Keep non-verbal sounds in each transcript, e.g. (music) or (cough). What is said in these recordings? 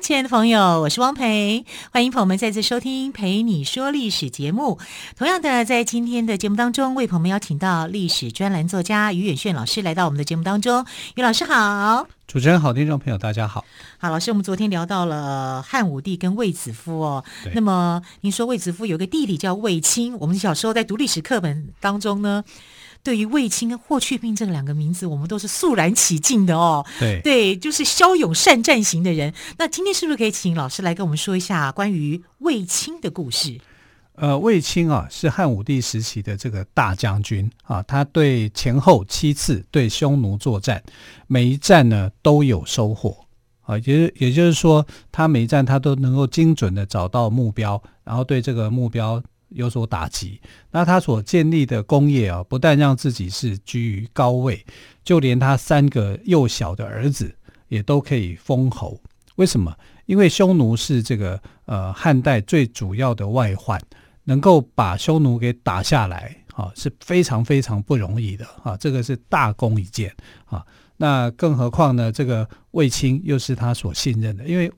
亲爱的朋友，我是汪培，欢迎朋友们再次收听《陪你说历史》节目。同样的，在今天的节目当中，为朋友们邀请到历史专栏作家于远炫老师来到我们的节目当中。于老师好，主持人好，听众朋友大家好。好，老师，我们昨天聊到了汉武帝跟卫子夫哦。那么您说卫子夫有个弟弟叫卫青，我们小时候在读历史课本当中呢。对于卫青跟霍去病这两个名字，我们都是肃然起敬的哦。对对，就是骁勇善战型的人。那今天是不是可以请老师来跟我们说一下关于卫青的故事？呃，卫青啊，是汉武帝时期的这个大将军啊，他对前后七次对匈奴作战，每一战呢都有收获啊，也也就是说，他每一战他都能够精准的找到目标，然后对这个目标。有所打击，那他所建立的功业啊，不但让自己是居于高位，就连他三个幼小的儿子也都可以封侯。为什么？因为匈奴是这个呃汉代最主要的外患，能够把匈奴给打下来啊，是非常非常不容易的啊，这个是大功一件啊。那更何况呢，这个卫青又是他所信任的，因为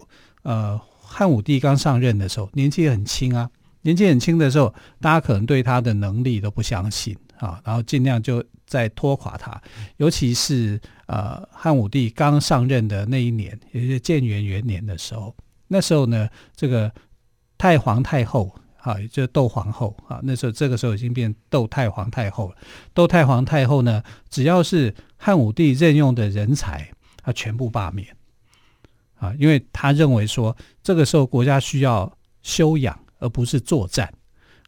呃汉武帝刚上任的时候年纪也很轻啊。年纪很轻的时候，大家可能对他的能力都不相信啊，然后尽量就在拖垮他。尤其是呃汉武帝刚上任的那一年，也就是建元元年的时候，那时候呢，这个太皇太后啊，也就是窦皇后啊，那时候这个时候已经变窦太皇太后了。窦太皇太后呢，只要是汉武帝任用的人才，他全部罢免啊，因为他认为说，这个时候国家需要休养。而不是作战，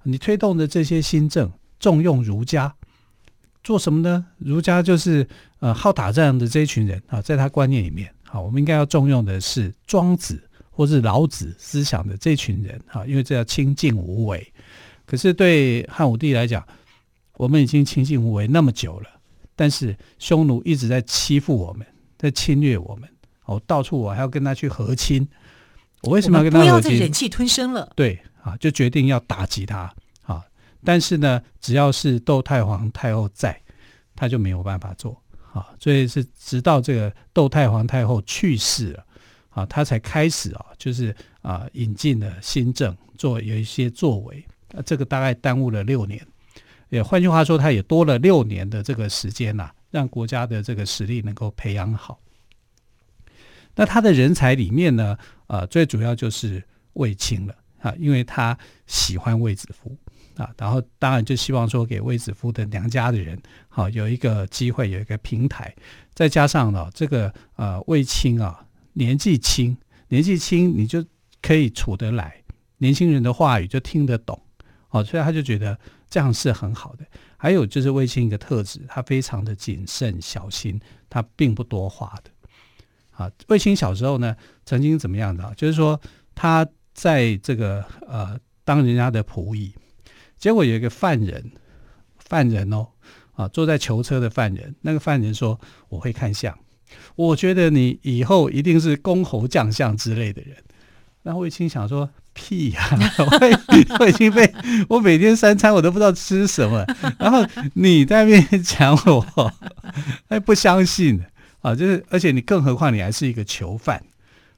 你推动的这些新政重用儒家，做什么呢？儒家就是呃好打仗的这一群人啊，在他观念里面，好，我们应该要重用的是庄子或是老子思想的这群人啊，因为这叫清静无为。可是对汉武帝来讲，我们已经清静无为那么久了，但是匈奴一直在欺负我们，在侵略我们，哦，到处我还要跟他去和亲，我为什么要跟他和亲？不要再忍气吞声了。对。啊，就决定要打击他啊！但是呢，只要是窦太皇太后在，他就没有办法做啊。所以是直到这个窦太皇太后去世了啊，他才开始啊，就是啊，引进了新政，做有一些作为。啊，这个大概耽误了六年，也换句话说，他也多了六年的这个时间呐、啊，让国家的这个实力能够培养好。那他的人才里面呢，啊，最主要就是卫青了。啊，因为他喜欢卫子夫啊，然后当然就希望说给卫子夫的娘家的人，好有一个机会，有一个平台，再加上呢，这个呃卫青啊年纪轻，年纪轻你就可以处得来，年轻人的话语就听得懂，哦，所以他就觉得这样是很好的。还有就是卫青一个特质，他非常的谨慎小心，他并不多话的。啊，卫青小时候呢，曾经怎么样的？就是说他。在这个呃当人家的仆役，结果有一个犯人，犯人哦啊坐在囚车的犯人，那个犯人说，我会看相，我觉得你以后一定是公侯将相之类的人。那卫青想说屁呀、啊，我已经被我每天三餐我都不知道吃什么，然后你在那边讲我，还不相信啊，就是而且你更何况你还是一个囚犯。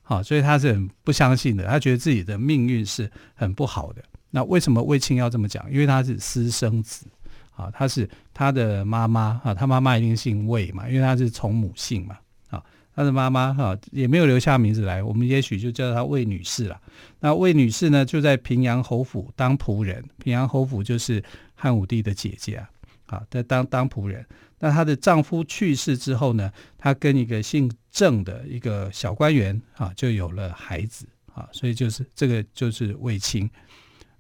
好，所以他是很不相信的，他觉得自己的命运是很不好的。那为什么卫青要这么讲？因为他是私生子，啊，他是他的妈妈，啊，他妈妈一定姓卫嘛，因为他是从母姓嘛，啊，他的妈妈哈也没有留下名字来，我们也许就叫她卫女士了。那卫女士呢，就在平阳侯府当仆人，平阳侯府就是汉武帝的姐姐啊，啊，在当当仆人。那她的丈夫去世之后呢，她跟一个姓郑的一个小官员啊，就有了孩子啊，所以就是这个就是卫青。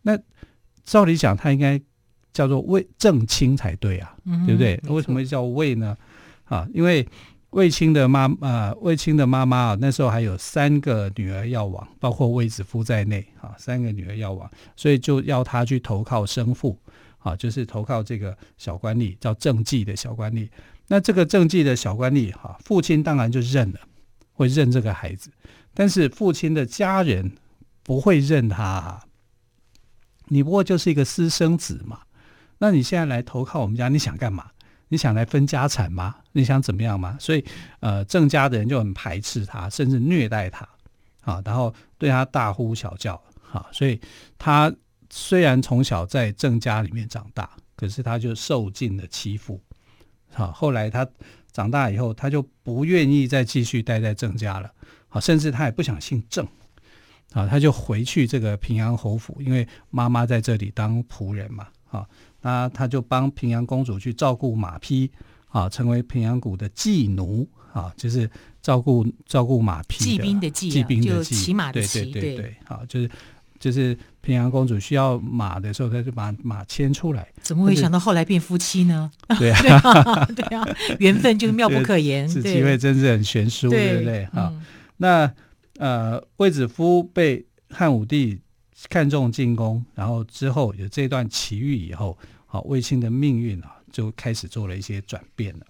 那照理讲，他应该叫做卫正卿才对啊，嗯、对不对？为什么会叫卫呢？啊，因为卫青的妈啊，卫青的妈妈啊，那时候还有三个女儿要亡，包括卫子夫在内啊，三个女儿要亡，所以就要他去投靠生父。啊，就是投靠这个小官吏，叫郑济的小官吏。那这个郑济的小官吏哈，父亲当然就认了，会认这个孩子，但是父亲的家人不会认他啊。你不过就是一个私生子嘛，那你现在来投靠我们家，你想干嘛？你想来分家产吗？你想怎么样吗？所以，呃，郑家的人就很排斥他，甚至虐待他，啊，然后对他大呼小叫，啊，所以他虽然从小在郑家里面长大，可是他就受尽了欺负，好，后来他长大以后，他就不愿意再继续待在郑家了，好，甚至他也不想姓郑，啊，他就回去这个平阳侯府，因为妈妈在这里当仆人嘛，啊。那他就帮平阳公主去照顾马匹啊，成为平阳谷的骑奴。啊，就是照顾照顾马匹骑兵的骑，骑兵的骑，骑马的骑，对对对。对，好，就是就是平阳公主需要马的时候，他就把马牵出来。怎么会想到后来变夫妻呢？对啊，(laughs) 对啊，缘分就妙不 (laughs) 可言，此机会真是很悬殊，对不对？哈，那呃，卫子夫被汉武帝看中进宫，然后之后有这段奇遇以后。好，卫青的命运啊，就开始做了一些转变了。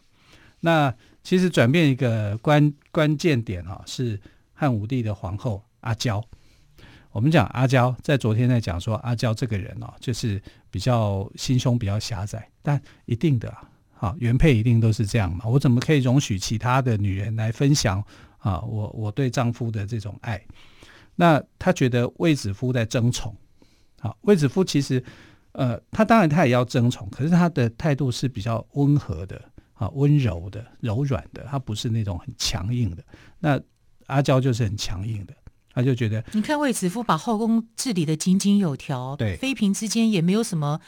那其实转变一个关关键点啊，是汉武帝的皇后阿娇。我们讲阿娇，在昨天在讲说阿娇这个人哦，就是比较心胸比较狭窄，但一定的啊，原配一定都是这样嘛。我怎么可以容许其他的女人来分享啊？我我对丈夫的这种爱？那他觉得卫子夫在争宠。好，卫子夫其实。呃，他当然他也要争宠，可是他的态度是比较温和的啊，温柔的、柔软的，他不是那种很强硬的。那阿娇就是很强硬的，他就觉得你看卫子夫把后宫治理的井井有条，对，妃嫔之间也没有什么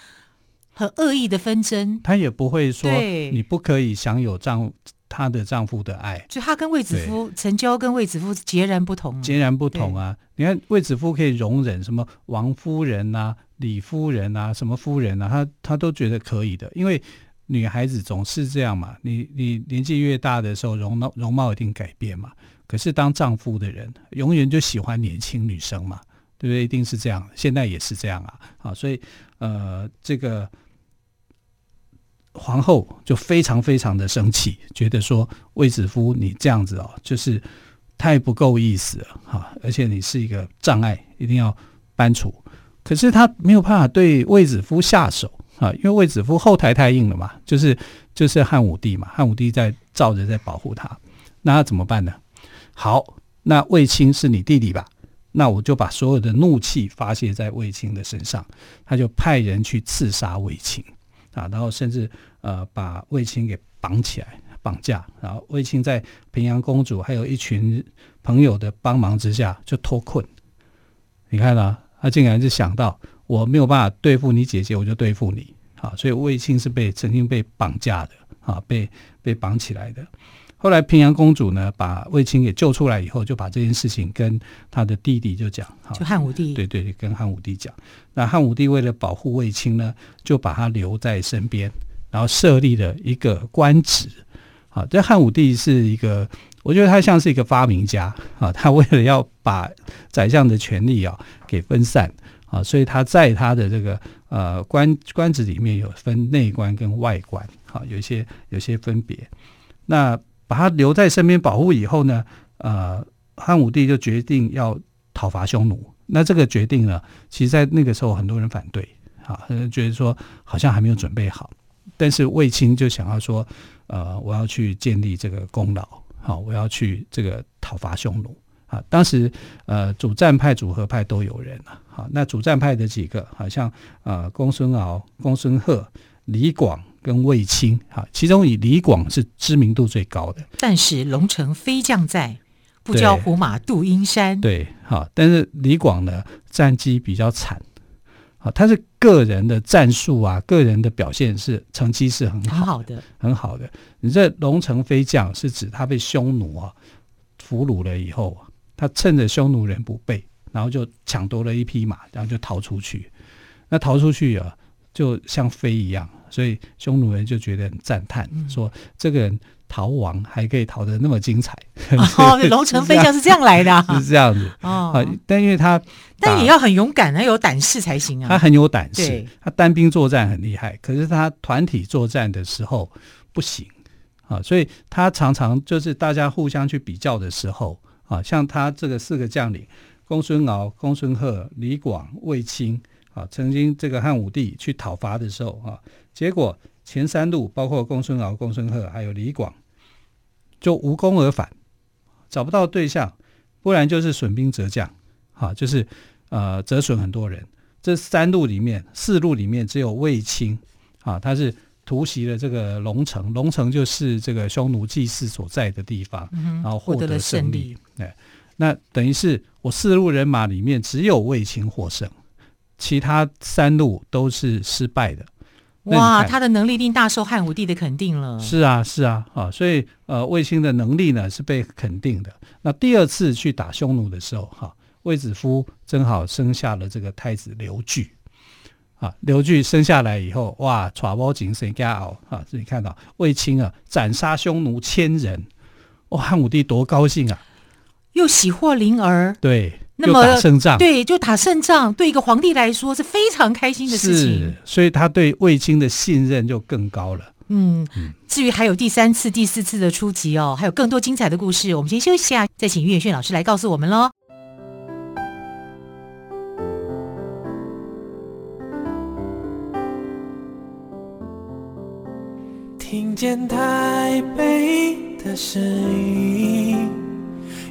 很恶意的纷争，他也不会说你不可以享有丈她的丈夫的爱，就她跟卫子夫成交跟卫子夫截然不同，截然不同啊！你看卫子夫可以容忍什么王夫人啊。李夫人啊，什么夫人啊，他他都觉得可以的，因为女孩子总是这样嘛。你你年纪越大的时候，容貌容貌一定改变嘛。可是当丈夫的人，永远就喜欢年轻女生嘛，对不对？一定是这样，现在也是这样啊。好，所以呃，这个皇后就非常非常的生气，觉得说卫子夫你这样子哦，就是太不够意思了哈，而且你是一个障碍，一定要搬除。可是他没有办法对卫子夫下手啊，因为卫子夫后台太硬了嘛，就是就是汉武帝嘛，汉武帝在罩着在保护他，那他怎么办呢？好，那卫青是你弟弟吧？那我就把所有的怒气发泄在卫青的身上，他就派人去刺杀卫青啊，然后甚至呃把卫青给绑起来绑架，然后卫青在平阳公主还有一群朋友的帮忙之下就脱困，你看啊。他竟然就想到我没有办法对付你姐姐，我就对付你啊！所以卫青是被曾经被绑架的啊，被被绑起来的。后来平阳公主呢，把卫青给救出来以后，就把这件事情跟他的弟弟就讲，就汉武帝，对对对，跟汉武帝讲。那汉武帝为了保护卫青呢，就把他留在身边，然后设立了一个官职。好，这汉武帝是一个。我觉得他像是一个发明家啊，他为了要把宰相的权力啊给分散啊，所以他在他的这个呃官官职里面有分内官跟外官，啊，有一些有些分别。那把他留在身边保护以后呢，呃，汉武帝就决定要讨伐匈奴。那这个决定呢，其实在那个时候很多人反对啊，觉得说好像还没有准备好。但是卫青就想要说，呃，我要去建立这个功劳。好，我要去这个讨伐匈奴啊！当时呃，主战派、主和派都有人啊。好，那主战派的几个，好像呃，公孙敖、公孙贺、李广跟卫青哈，其中以李广是知名度最高的。但是龙城飞将在，不教胡马度阴山。对，哈，但是李广呢，战绩比较惨。啊，他是个人的战术啊，个人的表现是成绩是很好，的，很好的。你这龙城飞将是指他被匈奴啊俘虏了以后，他趁着匈奴人不备，然后就抢夺了一匹马，然后就逃出去。那逃出去啊，就像飞一样，所以匈奴人就觉得很赞叹，说这个人逃亡还可以逃得那么精彩。哦，(laughs) 龙城飞将是这样来的，(laughs) 是这样子哦。但因为他，但也要很勇敢，要有胆识才行啊。他很有胆识，他单兵作战很厉害，可是他团体作战的时候不行啊。所以他常常就是大家互相去比较的时候啊，像他这个四个将领，公孙敖、公孙贺、李广、卫青啊，曾经这个汉武帝去讨伐的时候啊，结果。前三路包括公孙敖、公孙贺，还有李广，就无功而返，找不到对象，不然就是损兵折将，哈，就是呃折损很多人。这三路里面，四路里面只有卫青啊，他是突袭了这个龙城，龙城就是这个匈奴祭祀所在的地方，然后获得胜利。哎，那等于是我四路人马里面只有卫青获胜，其他三路都是失败的。哇，他的能力一定大受汉武帝的肯定了。是啊，是啊，啊，所以呃，卫青的能力呢是被肯定的。那第二次去打匈奴的时候，哈、啊，卫子夫正好生下了这个太子刘据，啊，刘据生下来以后，哇，揣包精神家熬啊，这里看到卫青啊，斩杀匈奴千人，哇，汉武帝多高兴啊，又喜获麟儿，对。那么打胜仗，对，就打胜仗，对一个皇帝来说是非常开心的事情。是，所以他对卫青的信任就更高了。嗯，至于还有第三次、第四次的出击哦，还有更多精彩的故事，我们先休息一下，再请于远炫老师来告诉我们喽。听见台北的声音。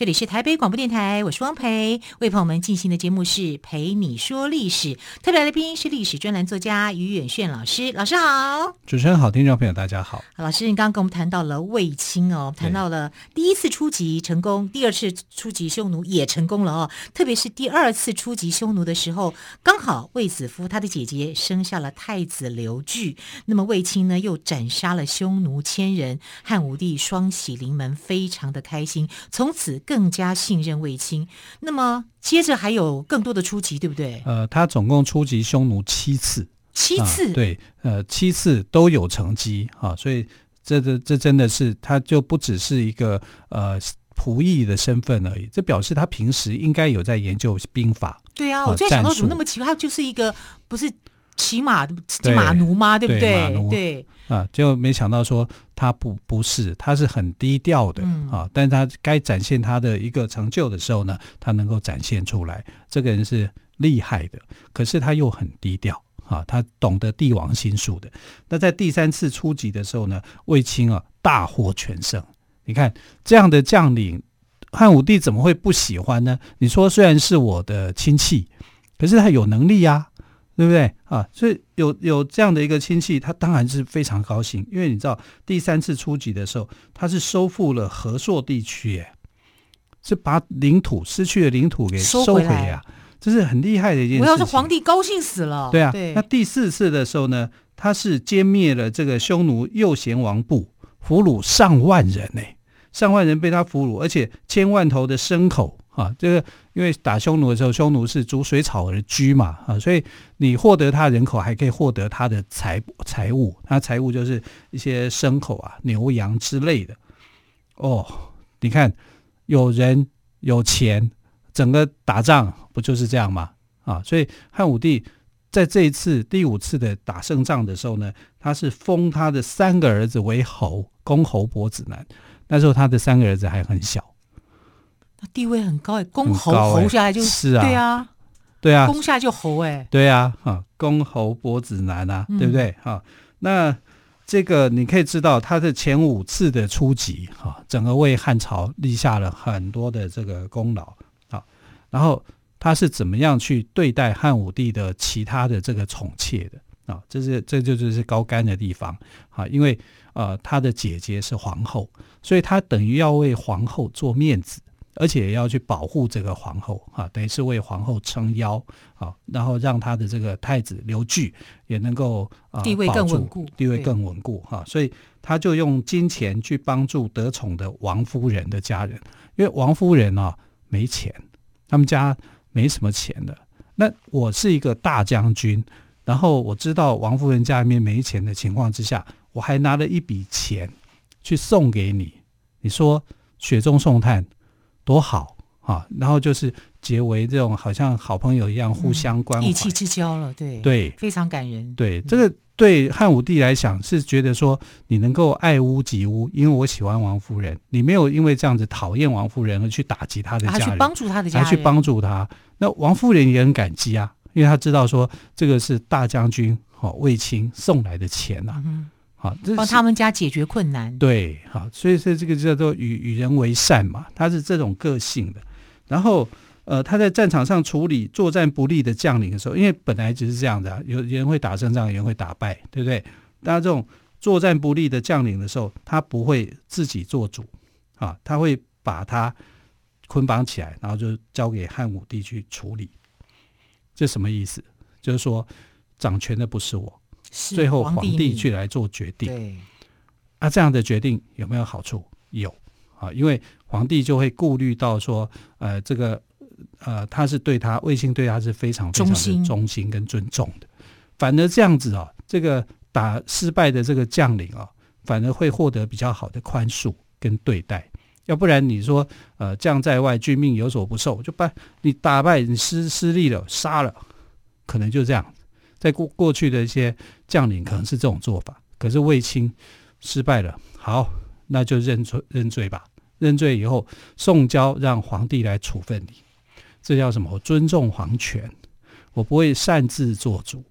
这里是台北广播电台，我是汪培，为朋友们进行的节目是《陪你说历史》，特别来宾是历史专栏作家于远炫老师，老师好，主持人好，听众朋友大家好。老师，你刚刚跟我们谈到了卫青哦，谈到了第一次出击成功，第二次出击匈奴也成功了哦，特别是第二次出击匈奴的时候，刚好卫子夫他的姐姐生下了太子刘据，那么卫青呢又斩杀了匈奴千人，汉武帝双喜临门，非常的开心，从此。更加信任卫青，那么接着还有更多的出击，对不对？呃，他总共出击匈奴七次，七次、啊、对，呃，七次都有成绩啊，所以这这这真的是他就不只是一个呃仆役的身份而已，这表示他平时应该有在研究兵法。对啊，我就想到怎么那么奇怪，他就是一个不是。骑马骑马奴吗？对，不对？对，啊，就没想到说他不不是，他是很低调的、嗯、啊。但他该展现他的一个成就的时候呢，他能够展现出来。这个人是厉害的，可是他又很低调啊。他懂得帝王心术的。那在第三次出击的时候呢，卫青啊大获全胜。你看这样的将领，汉武帝怎么会不喜欢呢？你说虽然是我的亲戚，可是他有能力呀、啊。对不对啊？所以有有这样的一个亲戚，他当然是非常高兴，因为你知道第三次出击的时候，他是收复了河朔地区，哎，是把领土失去的领土给收回呀，这是很厉害的一件事。我要是皇帝高兴死了。对啊，对。那第四次的时候呢，他是歼灭了这个匈奴右贤王部，俘虏上万人呢，上万人被他俘虏，而且千万头的牲口。啊，这个因为打匈奴的时候，匈奴是逐水草而居嘛，啊，所以你获得他人口，还可以获得他的财财物，他财物就是一些牲口啊、牛羊之类的。哦，你看，有人有钱，整个打仗不就是这样吗？啊，所以汉武帝在这一次第五次的打胜仗的时候呢，他是封他的三个儿子为侯，公侯伯子男。那时候他的三个儿子还很小。地位很高哎，公侯侯下来就是啊，对啊，对啊，公下就侯哎，对啊，哈，公侯伯子男啊，对不对？哈、嗯，那这个你可以知道，他的前五次的出击，哈，整个为汉朝立下了很多的这个功劳啊。然后他是怎么样去对待汉武帝的其他的这个宠妾的啊？这是这就就是高干的地方啊，因为呃他的姐姐是皇后，所以他等于要为皇后做面子。而且也要去保护这个皇后啊，等于是为皇后撑腰啊，然后让他的这个太子刘据也能够啊地位更稳固，地位更稳固哈。所以他就用金钱去帮助得宠的王夫人的家人，因为王夫人啊没钱，他们家没什么钱的。那我是一个大将军，然后我知道王夫人家里面没钱的情况之下，我还拿了一笔钱去送给你，你说雪中送炭。多好啊！然后就是结为这种好像好朋友一样，互相关怀、义气之交了。对对，非常感人。对这个对汉武帝来讲是觉得说你能够爱屋及乌，因为我喜欢王夫人，你没有因为这样子讨厌王夫人而去打击他的家人，还去帮助他的家人，还去帮助他。那王夫人也很感激啊，因为他知道说这个是大将军好卫青送来的钱呐、啊。嗯好，帮他们家解决困难。对，好，所以说这个叫做与与人为善嘛，他是这种个性的。然后，呃，他在战场上处理作战不利的将领的时候，因为本来就是这样的，有人会打胜仗，有人会打败，对不对？大家这种作战不利的将领的时候，他不会自己做主啊，他会把他捆绑起来，然后就交给汉武帝去处理。这什么意思？就是说，掌权的不是我。最后皇帝去来做决定，对，啊，这样的决定有没有好处？有啊，因为皇帝就会顾虑到说，呃，这个呃，他是对他卫青对他是非常非常的忠心跟尊重的。反而这样子啊，这个打失败的这个将领啊，反而会获得比较好的宽恕跟对待。要不然你说，呃，将在外，君命有所不受，就把你打败，你失失利了，杀了，可能就这样。在过过去的一些将领可能是这种做法，可是卫青失败了，好，那就认罪认罪吧。认罪以后送交让皇帝来处分你，这叫什么？我尊重皇权，我不会擅自做主。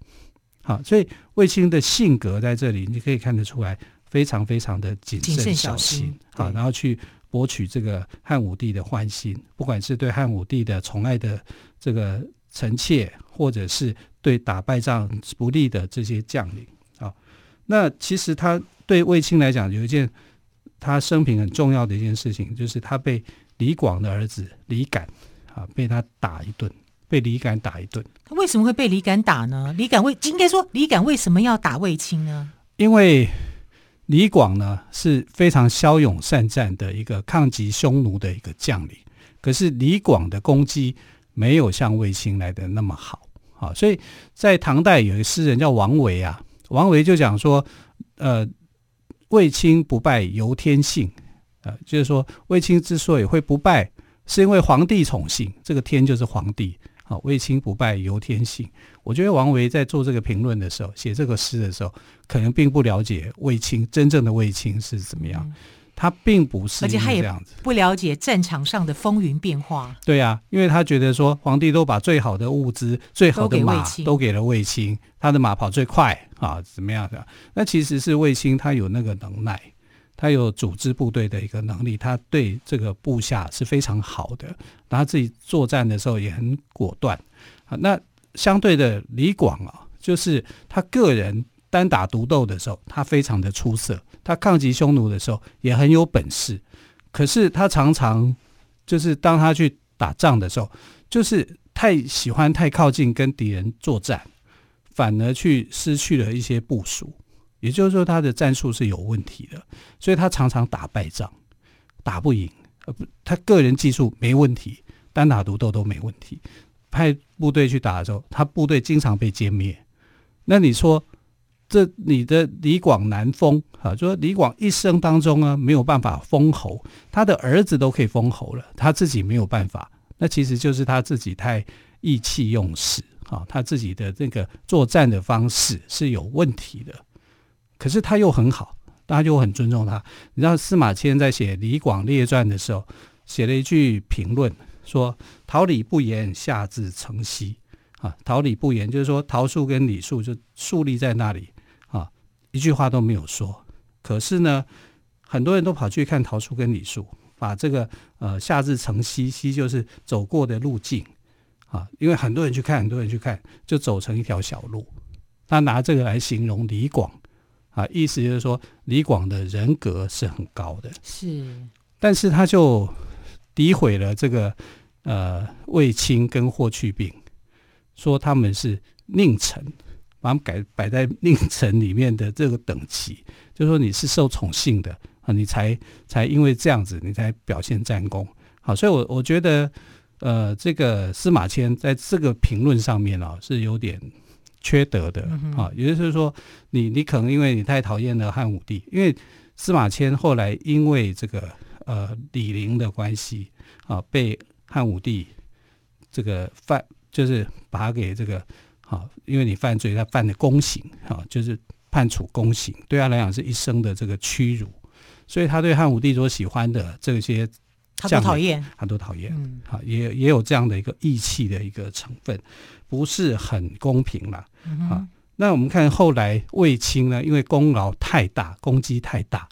好，所以卫青的性格在这里你可以看得出来，非常非常的谨慎小心。好，然后去博取这个汉武帝的欢心，不管是对汉武帝的宠爱的这个臣妾，或者是。对打败仗不利的这些将领啊，那其实他对卫青来讲有一件他生平很重要的一件事情，就是他被李广的儿子李敢啊被他打一顿，被李敢打一顿。他为什么会被李敢打呢？李敢为应该说李敢为什么要打卫青呢？因为李广呢是非常骁勇善战的一个抗击匈奴的一个将领，可是李广的攻击没有像卫青来的那么好。好，所以在唐代有一诗人叫王维啊，王维就讲说，呃，卫青不败由天性，呃，就是说卫青之所以会不败，是因为皇帝宠幸，这个天就是皇帝。好，卫青不败由天性。我觉得王维在做这个评论的时候，写这个诗的时候，可能并不了解卫青真正的卫青是怎么样。他并不是，而且他也不了解战场上的风云变化。对啊，因为他觉得说皇帝都把最好的物资、最好的马都给了卫青，他的马跑最快啊，怎么样的？那其实是卫青他有那个能耐，他有组织部队的一个能力，他对这个部下是非常好的，然后他自己作战的时候也很果断啊。那相对的李广啊，就是他个人。单打独斗的时候，他非常的出色；他抗击匈奴的时候也很有本事。可是他常常就是当他去打仗的时候，就是太喜欢太靠近跟敌人作战，反而去失去了一些部署。也就是说，他的战术是有问题的，所以他常常打败仗，打不赢。呃，不，他个人技术没问题，单打独斗都没问题。派部队去打的时候，他部队经常被歼灭。那你说？这你的李广难封啊，就说李广一生当中啊没有办法封侯，他的儿子都可以封侯了，他自己没有办法，那其实就是他自己太意气用事啊，他自己的这个作战的方式是有问题的。可是他又很好，大家就很尊重他。你知道司马迁在写《李广列传》的时候，写了一句评论，说“桃李不言，下自成蹊”啊，“桃李不言”就是说桃树跟李树就树立在那里。一句话都没有说，可是呢，很多人都跑去看桃树跟李树，把这个呃夏至成西西就是走过的路径。啊，因为很多人去看，很多人去看，就走成一条小路。他拿这个来形容李广。啊，意思就是说李广的人格是很高的，是，但是他就诋毁了这个呃卫青跟霍去病，说他们是佞臣，把它们改摆在令臣里面的这个等级，(laughs) 就是说你是受宠幸的啊，你才才因为这样子，你才表现战功。好，所以我我觉得。呃，这个司马迁在这个评论上面啊，是有点缺德的啊。也就是说，你你可能因为你太讨厌了汉武帝，因为司马迁后来因为这个呃李陵的关系啊，被汉武帝这个犯，就是把他给这个啊，因为你犯罪，他犯的宫刑啊，就是判处宫刑，对他来讲是一生的这个屈辱，所以他对汉武帝所喜欢的这些。他都讨厌，他都讨厌，好，也也有这样的一个义气的一个成分，不是很公平了，嗯、啊。那我们看后来卫青呢，因为功劳太大，功绩太大，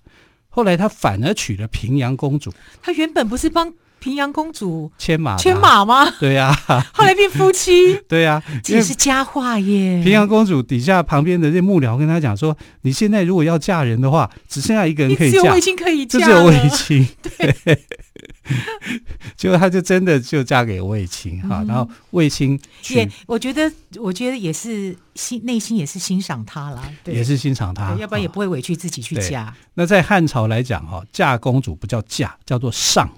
后来他反而娶了平阳公主。他原本不是帮平阳公主牵马牵马吗？对呀、啊，(laughs) 后来变夫妻。(laughs) 对呀、啊，这也是佳话耶。平阳公主底下旁边的这幕僚跟她讲说：“你现在如果要嫁人的话，只剩下一个人可以嫁，只有卫青可以嫁，就只有卫青。(laughs) ”对。结果她就真的就嫁给卫青哈，然后卫青也，我觉得，我觉得也是心内心也是欣赏她啦，对，也是欣赏她，要不然也不会委屈自己去嫁。那在汉朝来讲哈，嫁公主不叫嫁，叫做上，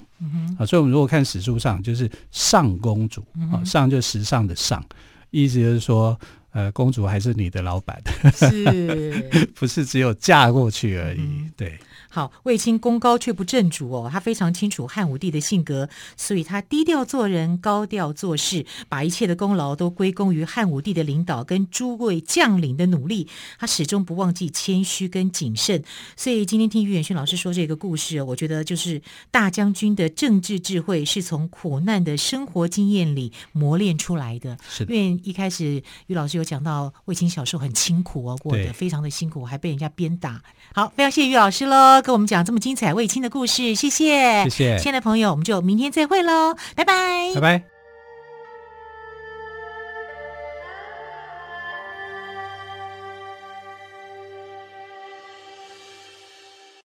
啊，所以我们如果看史书上就是上公主啊，上就时尚的上，意思就是说，呃，公主还是你的老板，(laughs) 是，不是只有嫁过去而已，对。好，卫青功高却不正主哦，他非常清楚汉武帝的性格，所以他低调做人，高调做事，把一切的功劳都归功于汉武帝的领导跟诸位将领的努力。他始终不忘记谦虚跟谨慎。所以今天听于远逊老师说这个故事，我觉得就是大将军的政治智慧是从苦难的生活经验里磨练出来的。是的，因为一开始于老师有讲到卫青小时候很清苦哦，过得非常的辛苦，还被人家鞭打。好，非常谢谢于老师喽。跟我们讲这么精彩卫青的故事，谢谢，谢谢，亲爱的朋友，我们就明天再会喽，拜拜，拜拜。